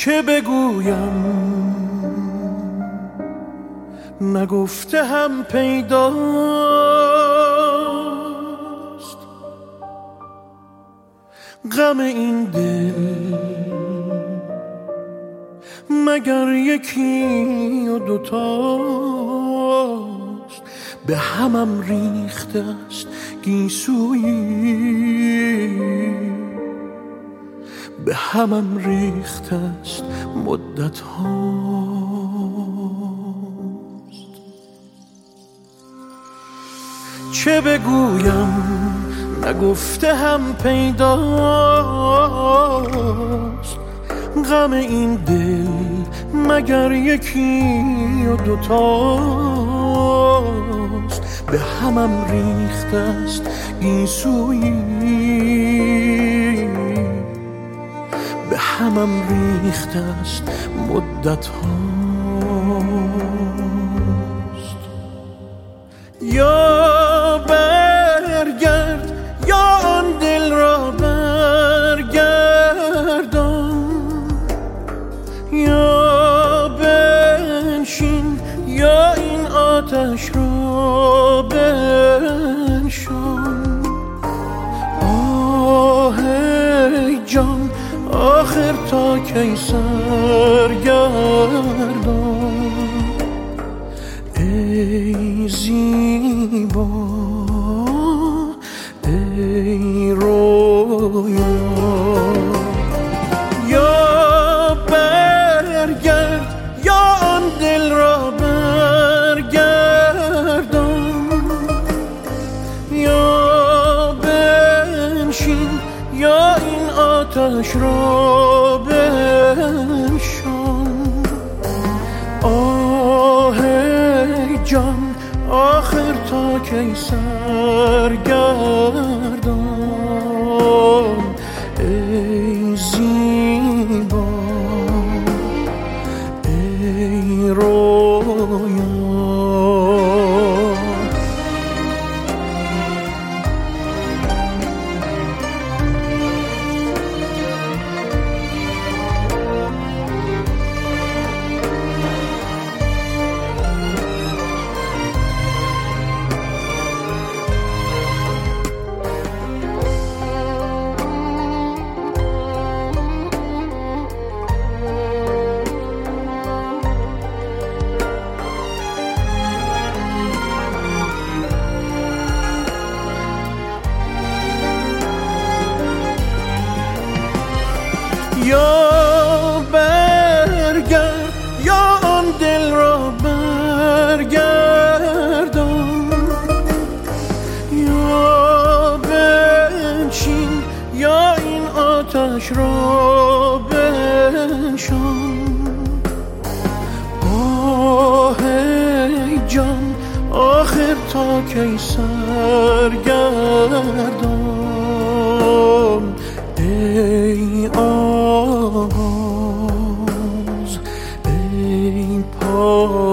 چه بگویم؟ نگفته هم پیداست. غم این دل مگر یکی و دوتاست. به همم ریخته است گیسویی. به همم ریخت است مدت هاست چه بگویم؟ نگفته هم پیداست. غم این دل مگر یکی و دوتاست. به همم ریخت است گیسویی به همم ریخت است مدت هاست. یا تا کی سرگردان ای زیبا. آتش را بنشان آه جان آخر تا کی سرگردان. یا برگرد یا آن دل را برگردان. یا بنشین یا این آتش را بنشان. آه جان آخر تا کی سرگردان. Oh.